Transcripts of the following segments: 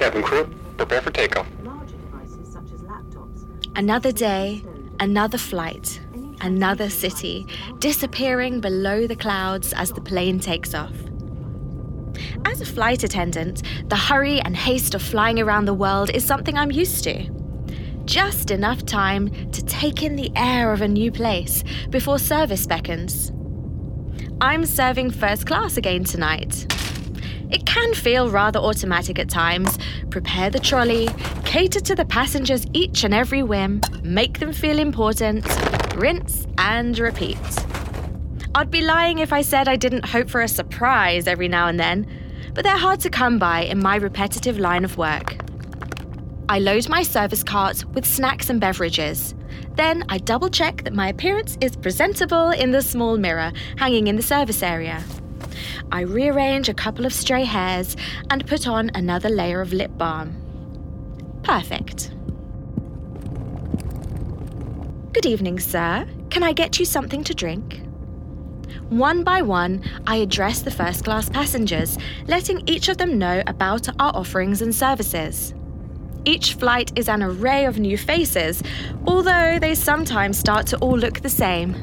Cabin crew, prepare for takeoff. Another day, another flight, another city, disappearing below the clouds as the plane takes off. As a flight attendant, the hurry and haste of flying around the world is something I'm used to. Just enough time to take in the air of a new place before service beckons. I'm serving first class again tonight. It can feel rather automatic at times. Prepare the trolley, cater to the passengers' each and every whim, make them feel important, rinse and repeat. I'd be lying if I said I didn't hope for a surprise every now and then, but they're hard to come by in my repetitive line of work. I load my service cart with snacks and beverages. Then I double check that my appearance is presentable in the small mirror hanging in the service area. I rearrange a couple of stray hairs and put on another layer of lip balm. Perfect. Good evening, sir. Can I get you something to drink? One by one, I address the first class passengers, letting each of them know about our offerings and services. Each flight is an array of new faces, although they sometimes start to all look the same.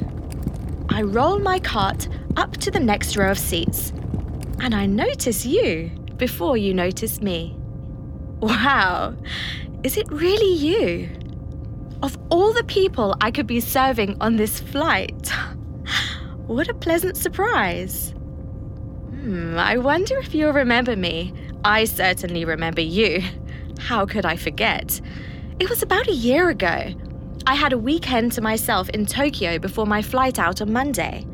I roll my cart up to the next row of seats, and I notice you before you notice me. Wow, is it really you? Of all the people I could be serving on this flight, what a pleasant surprise. Hmm, I wonder if you'll remember me. I certainly remember you. How could I forget? It was about a year ago. I had a weekend to myself in Tokyo before my flight out on Monday.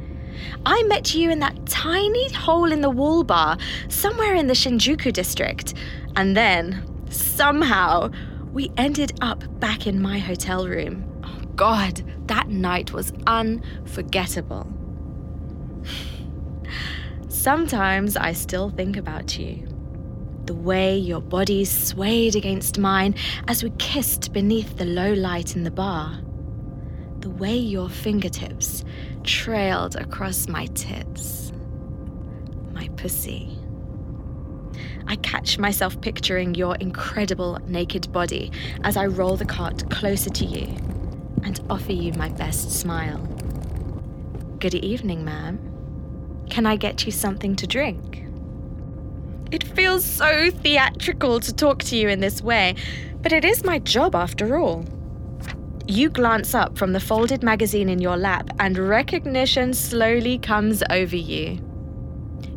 I met you in that tiny hole in the wall bar somewhere in the Shinjuku district. And then, somehow, we ended up back in my hotel room. Oh, God, that night was unforgettable. Sometimes I still think about you. The way your body swayed against mine as we kissed beneath the low light in the bar. The way your fingertips trailed across my tits. My pussy. I catch myself picturing your incredible naked body as I roll the cart closer to you and offer you my best smile. Good evening, ma'am. Can I get you something to drink? It feels so theatrical to talk to you in this way, but it is my job after all. You glance up from the folded magazine in your lap, and recognition slowly comes over you.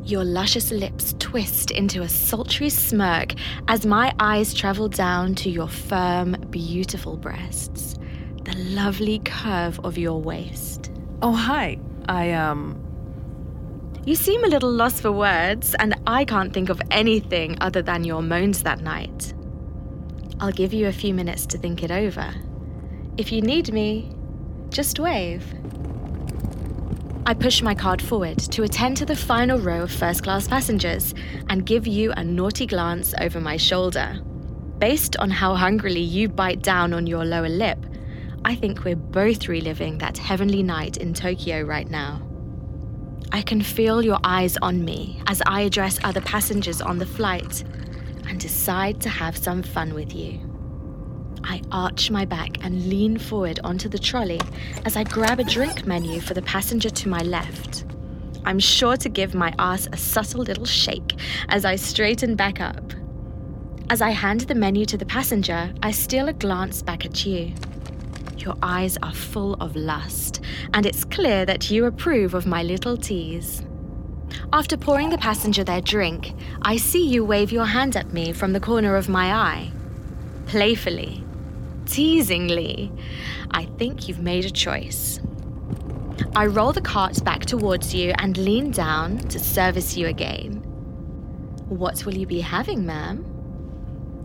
Your luscious lips twist into a sultry smirk as my eyes travel down to your firm, beautiful breasts, the lovely curve of your waist. Oh, hi. I, um. You seem a little lost for words, and I can't think of anything other than your moans that night. I'll give you a few minutes to think it over. If you need me, just wave. I push my card forward to attend to the final row of first class passengers and give you a naughty glance over my shoulder. Based on how hungrily you bite down on your lower lip, I think we're both reliving that heavenly night in Tokyo right now. I can feel your eyes on me as I address other passengers on the flight and decide to have some fun with you. I arch my back and lean forward onto the trolley as I grab a drink menu for the passenger to my left. I'm sure to give my ass a subtle little shake as I straighten back up. As I hand the menu to the passenger, I steal a glance back at you. Your eyes are full of lust, and it's clear that you approve of my little tease. After pouring the passenger their drink, I see you wave your hand at me from the corner of my eye. Playfully, teasingly, I think you've made a choice. I roll the cart back towards you and lean down to service you again. What will you be having, ma'am?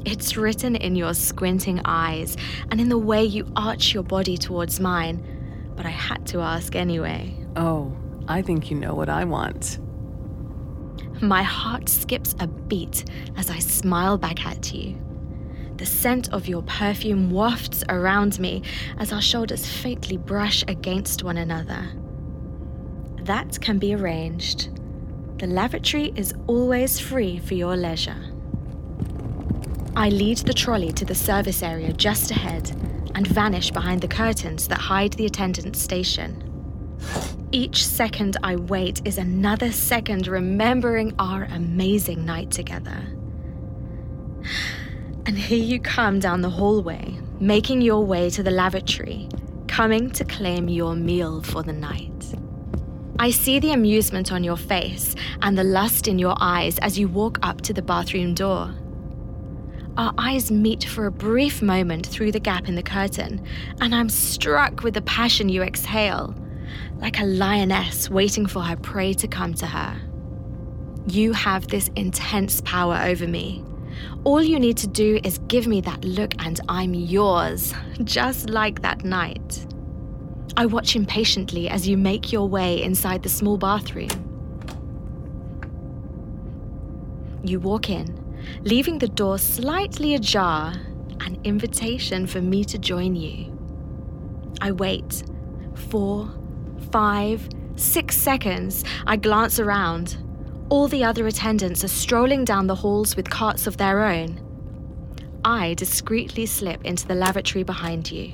It's written in your squinting eyes and in the way you arch your body towards mine, but I had to ask anyway. Oh, I think you know what I want. My heart skips a beat as I smile back at you. The scent of your perfume wafts around me as our shoulders faintly brush against one another. That can be arranged. The lavatory is always free for your leisure. I lead the trolley to the service area just ahead and vanish behind the curtains that hide the attendant's station. Each second I wait is another second remembering our amazing night together. And here you come down the hallway, making your way to the lavatory, coming to claim your meal for the night. I see the amusement on your face and the lust in your eyes as you walk up to the bathroom door. Our eyes meet for a brief moment through the gap in the curtain, and I'm struck with the passion you exhale, like a lioness waiting for her prey to come to her. You have this intense power over me. All you need to do is give me that look, and I'm yours, just like that night. I watch impatiently as you make your way inside the small bathroom. You walk in, leaving the door slightly ajar, an invitation for me to join you. I wait. Four, five, six seconds. I glance around. All the other attendants are strolling down the halls with carts of their own. I discreetly slip into the lavatory behind you.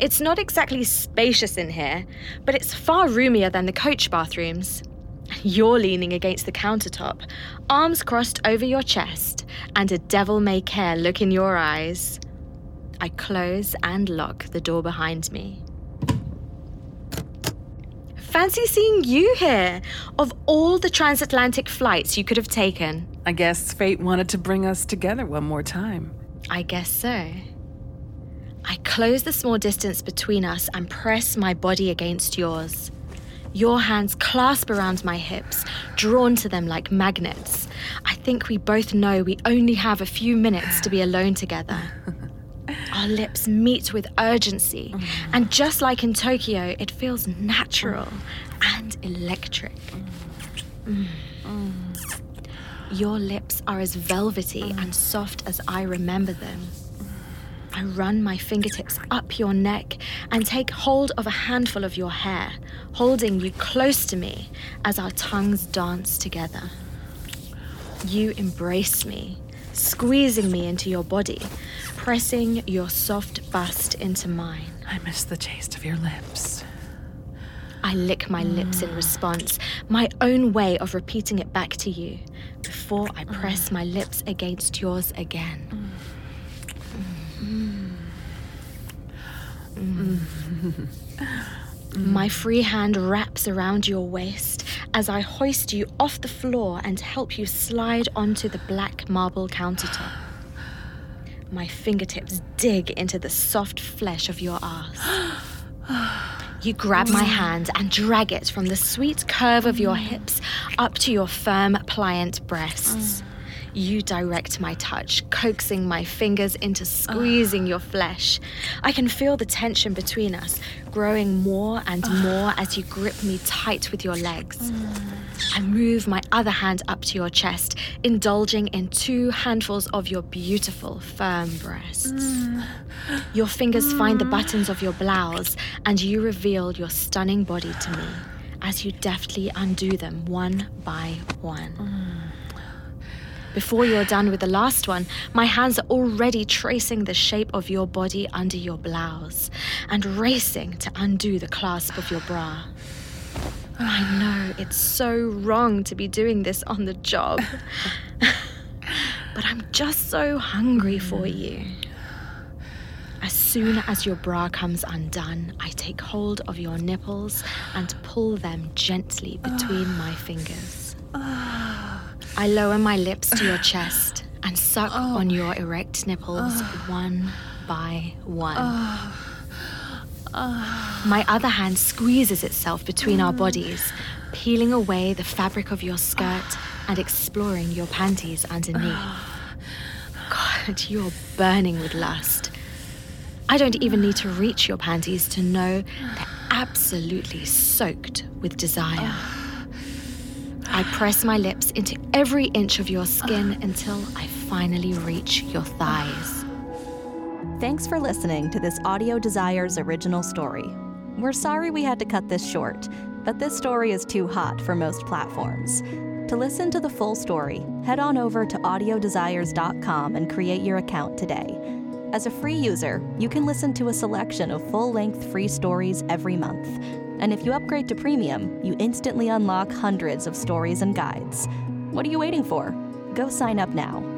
It's not exactly spacious in here, but it's far roomier than the coach bathrooms. You're leaning against the countertop, arms crossed over your chest, and a devil may care look in your eyes. I close and lock the door behind me. Fancy seeing you here! Of all the transatlantic flights you could have taken. I guess fate wanted to bring us together one more time. I guess so. I close the small distance between us and press my body against yours. Your hands clasp around my hips, drawn to them like magnets. I think we both know we only have a few minutes to be alone together. Our lips meet with urgency, mm. and just like in Tokyo, it feels natural mm. and electric. Mm. mm. Your lips are as velvety and soft as I remember them. I run my fingertips up your neck and take hold of a handful of your hair, holding you close to me as our tongues dance together. You embrace me, squeezing me into your body, pressing your soft bust into mine. I miss the taste of your lips. I lick my lips in response, my own way of repeating it back to you, before I press my lips against yours again. Mm. Mm. Mm. My free hand wraps around your waist as I hoist you off the floor and help you slide onto the black marble countertop. My fingertips dig into the soft flesh of your ass. You grab my hand and drag it from the sweet curve of your hips up to your firm, pliant breasts. You direct my touch, coaxing my fingers into squeezing your flesh. I can feel the tension between us growing more and more as you grip me tight with your legs. I move my other hand up to your chest, indulging in two handfuls of your beautiful, firm breasts. Mm. Your fingers find the mm. buttons of your blouse, and you reveal your stunning body to me as you deftly undo them one by one. Mm. Before you're done with the last one, my hands are already tracing the shape of your body under your blouse and racing to undo the clasp of your bra. I know it's so wrong to be doing this on the job, but I'm just so hungry for you. As soon as your bra comes undone, I take hold of your nipples and pull them gently between my fingers. Ah. I lower my lips to your chest and suck oh. on your erect nipples oh. one by one. Oh. My other hand squeezes itself between our mm. bodies, peeling away the fabric of your skirt and exploring your panties underneath. God, you're burning with lust. I don't even need to reach your panties to know they're absolutely soaked with desire. I press my lips into every inch of your skin until I finally reach your thighs. Thanks for listening to this Audio Desires original story. We're sorry we had to cut this short, but this story is too hot for most platforms. To listen to the full story, head on over to audiodesires.com and create your account today. As a free user, you can listen to a selection of full length free stories every month. And if you upgrade to premium, you instantly unlock hundreds of stories and guides. What are you waiting for? Go sign up now